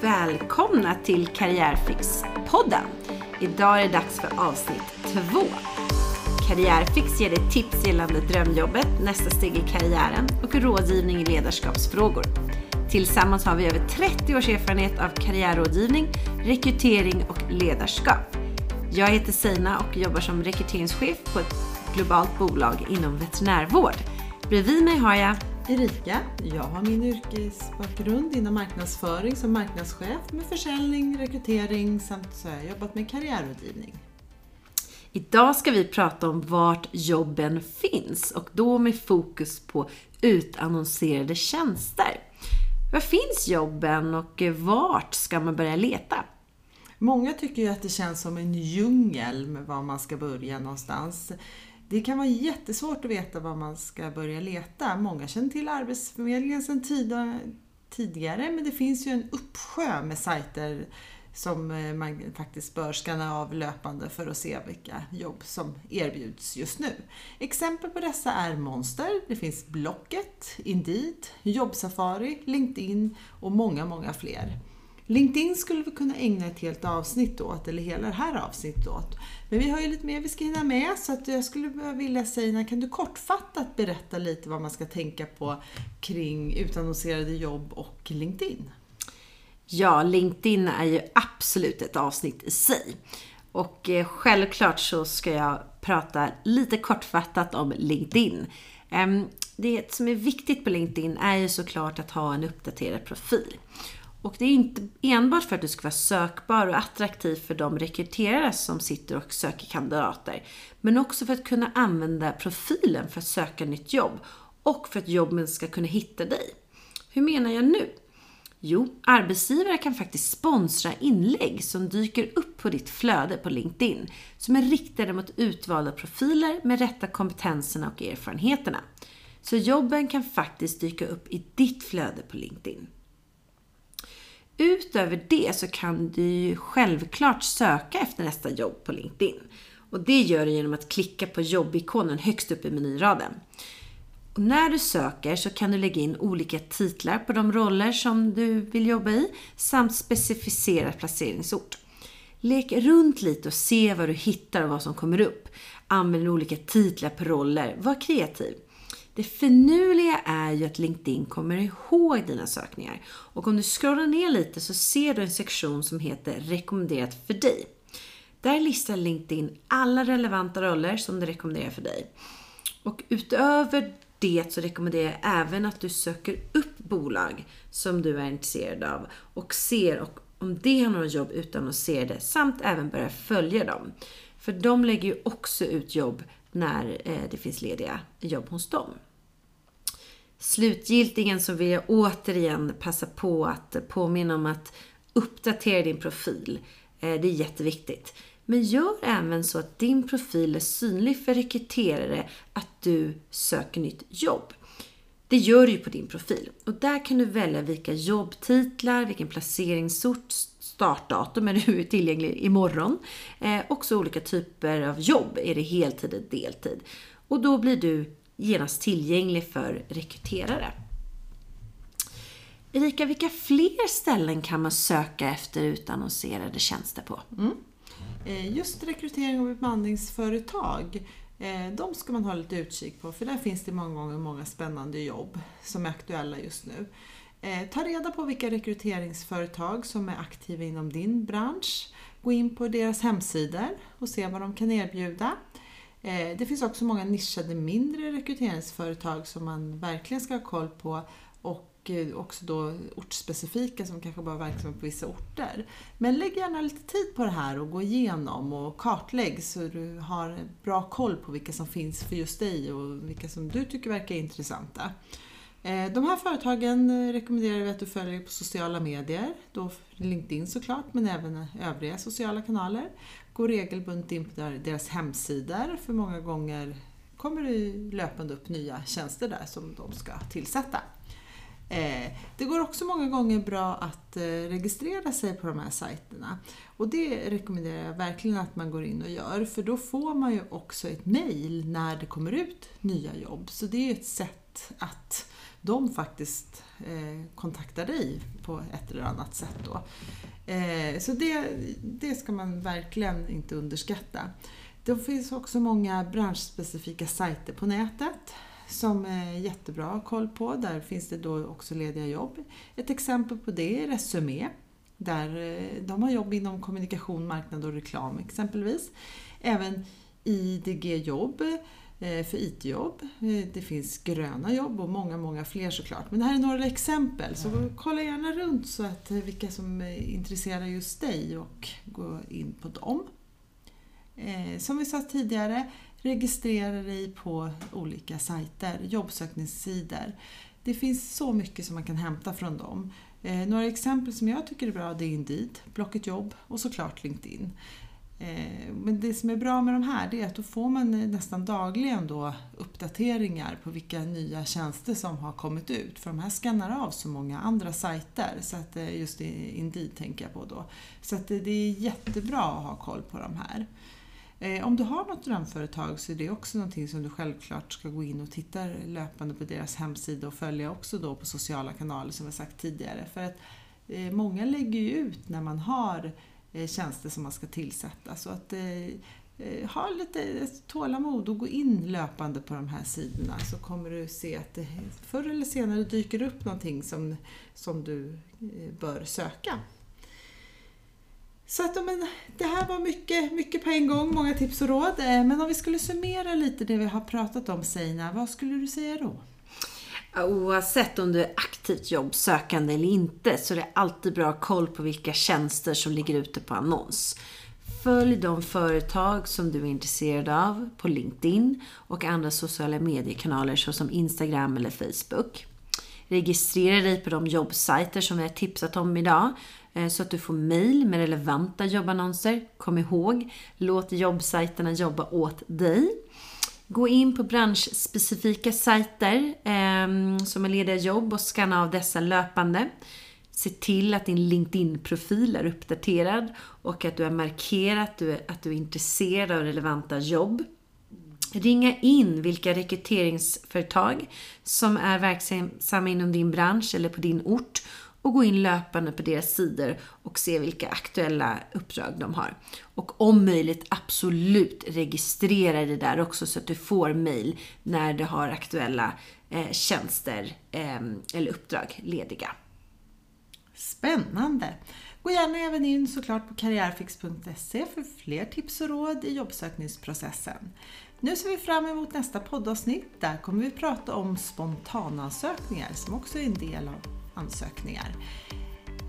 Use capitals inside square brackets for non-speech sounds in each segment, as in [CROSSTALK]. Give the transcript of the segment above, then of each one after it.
välkomna till Karriärfix-podden. Idag är det dags för avsnitt två. Karriärfix ger dig tips gällande drömjobbet, nästa steg i karriären och rådgivning i ledarskapsfrågor. Tillsammans har vi över 30 års erfarenhet av karriärrådgivning, rekrytering och ledarskap. Jag heter Sina och jobbar som rekryteringschef på ett globalt bolag inom veterinärvård. Bredvid mig har jag Erika, jag har min yrkesbakgrund inom marknadsföring som marknadschef med försäljning, rekrytering samt så har jag jobbat med karriärrådgivning. Idag ska vi prata om vart jobben finns och då med fokus på utannonserade tjänster. Var finns jobben och vart ska man börja leta? Många tycker ju att det känns som en djungel med var man ska börja någonstans. Det kan vara jättesvårt att veta var man ska börja leta. Många känner till Arbetsförmedlingen sedan tidigare men det finns ju en uppsjö med sajter som eh, man faktiskt bör skanna av löpande för att se vilka jobb som erbjuds just nu. Exempel på dessa är Monster, det finns Blocket, Indeed, Jobbsafari, LinkedIn och många, många fler. LinkedIn skulle vi kunna ägna ett helt avsnitt åt, eller hela det här avsnittet åt. Men vi har ju lite mer vi ska hinna med, så att jag skulle vilja säga, kan du kortfattat berätta lite vad man ska tänka på kring utannonserade jobb och LinkedIn? Ja, LinkedIn är ju absolut ett avsnitt i sig. Och eh, självklart så ska jag prata lite kortfattat om LinkedIn. Ehm, det som är viktigt på LinkedIn är ju såklart att ha en uppdaterad profil. Och det är inte enbart för att du ska vara sökbar och attraktiv för de rekryterare som sitter och söker kandidater. Men också för att kunna använda profilen för att söka nytt jobb och för att jobben ska kunna hitta dig. Hur menar jag nu? Jo, arbetsgivare kan faktiskt sponsra inlägg som dyker upp på ditt flöde på LinkedIn som är riktade mot utvalda profiler med rätta kompetenserna och erfarenheterna. Så jobben kan faktiskt dyka upp i ditt flöde på LinkedIn. Utöver det så kan du ju självklart söka efter nästa jobb på LinkedIn. Och det gör du genom att klicka på jobbikonen högst upp i menyraden. Och när du söker så kan du lägga in olika titlar på de roller som du vill jobba i samt specificera placeringsort. Lek runt lite och se vad du hittar och vad som kommer upp. Använd olika titlar på roller. Var kreativ. Det finurliga är ju att LinkedIn kommer ihåg dina sökningar. Och om du scrollar ner lite så ser du en sektion som heter Rekommenderat för dig. Där listar LinkedIn alla relevanta roller som det rekommenderar för dig. Och utöver det så rekommenderar jag även att du söker upp bolag som du är intresserad av och ser om det har några jobb utannonserade samt även börja följa dem. För de lägger ju också ut jobb när eh, det finns lediga jobb hos dem. Slutgiltigen så vill jag återigen passa på att påminna om att uppdatera din profil. Eh, det är jätteviktigt. Men gör även så att din profil är synlig för rekryterare att du söker nytt jobb. Det gör du ju på din profil. Och där kan du välja vilka jobbtitlar, vilken placeringsort, startdatum [LAUGHS] är du tillgänglig imorgon. Eh, också olika typer av jobb. Är det heltid eller deltid? Och då blir du genast tillgänglig för rekryterare. Erika, vilka fler ställen kan man söka efter utannonserade tjänster på? Mm. Eh, just rekrytering och bemanningsföretag, eh, de ska man ha lite utkik på för där finns det många gånger många spännande jobb som är aktuella just nu. Eh, ta reda på vilka rekryteringsföretag som är aktiva inom din bransch. Gå in på deras hemsidor och se vad de kan erbjuda. Eh, det finns också många nischade mindre rekryteringsföretag som man verkligen ska ha koll på och eh, också då ortsspecifika som kanske bara är verksamma på vissa orter. Men lägg gärna lite tid på det här och gå igenom och kartlägg så du har bra koll på vilka som finns för just dig och vilka som du tycker verkar intressanta. Eh, de här företagen eh, rekommenderar vi att du följer på sociala medier, då LinkedIn såklart, men även eh, övriga sociala kanaler. Gå regelbundet in på deras hemsidor, för många gånger kommer det löpande upp nya tjänster där som de ska tillsätta. Det går också många gånger bra att registrera sig på de här sajterna. Och det rekommenderar jag verkligen att man går in och gör för då får man ju också ett mail när det kommer ut nya jobb. Så det är ett sätt att de faktiskt eh, kontaktar dig på ett eller annat sätt. Då. Eh, så det, det ska man verkligen inte underskatta. Det finns också många branschspecifika sajter på nätet som är jättebra att ha koll på. Där finns det då också lediga jobb. Ett exempel på det är Resumé. Där eh, de har jobb inom kommunikation, marknad och reklam exempelvis. Även IDG Jobb eh, för IT-jobb. Eh, det finns gröna jobb och många, många fler såklart. Men det här är några exempel, så kolla gärna runt så att vilka som intresserar just dig och gå in på dem. Som vi sa tidigare, registrera dig på olika sajter, jobbsökningssidor. Det finns så mycket som man kan hämta från dem. Eh, några exempel som jag tycker är bra det är Indeed, Blocket Jobb och såklart LinkedIn. Eh, men det som är bra med de här det är att då får man eh, nästan dagligen då uppdateringar på vilka nya tjänster som har kommit ut. För de här skannar av så många andra sajter, så att eh, just Indeed tänker jag på då. Så att det är jättebra att ha koll på de här. Om du har något drömföretag så är det också någonting som du självklart ska gå in och titta löpande på deras hemsida och följa också då på sociala kanaler som jag sagt tidigare. För att många lägger ju ut när man har Eh, tjänster som man ska tillsätta. Så att eh, eh, ha lite tålamod och gå in löpande på de här sidorna så kommer du se att det förr eller senare dyker upp någonting som, som du bör söka. Så att, men, det här var mycket, mycket på en gång, många tips och råd. Men om vi skulle summera lite det vi har pratat om Seina, vad skulle du säga då? Oavsett om du är aktivt jobbsökande eller inte så är det alltid bra att ha koll på vilka tjänster som ligger ute på annons. Följ de företag som du är intresserad av på LinkedIn och andra sociala mediekanaler såsom Instagram eller Facebook. Registrera dig på de jobbsajter som vi har tipsat om idag eh, så att du får mail med relevanta jobbannonser. Kom ihåg, låt jobbsajterna jobba åt dig. Gå in på branschspecifika sajter eh, som är lediga jobb och skanna av dessa löpande. Se till att din LinkedIn-profil är uppdaterad och att du har markerat att du är intresserad av relevanta jobb. Ringa in vilka rekryteringsföretag som är verksamma inom din bransch eller på din ort och gå in löpande på deras sidor och se vilka aktuella uppdrag de har. Och om möjligt absolut registrera dig där också så att du får mail när du har aktuella eh, tjänster eh, eller uppdrag lediga. Spännande! Gå gärna även in såklart på karriärfix.se för fler tips och råd i jobbsökningsprocessen. Nu ser vi fram emot nästa poddavsnitt. Där kommer vi prata om spontanansökningar som också är en del av ansökningar.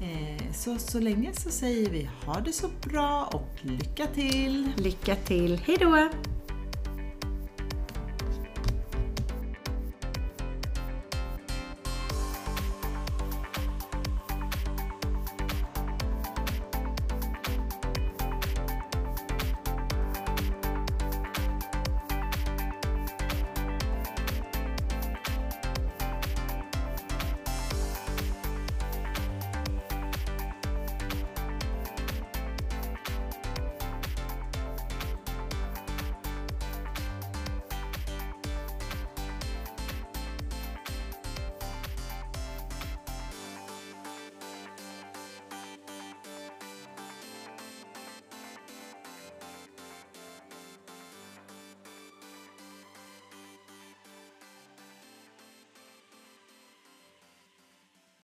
Eh, så, så länge så säger vi ha det så bra och lycka till! Lycka till! Hejdå!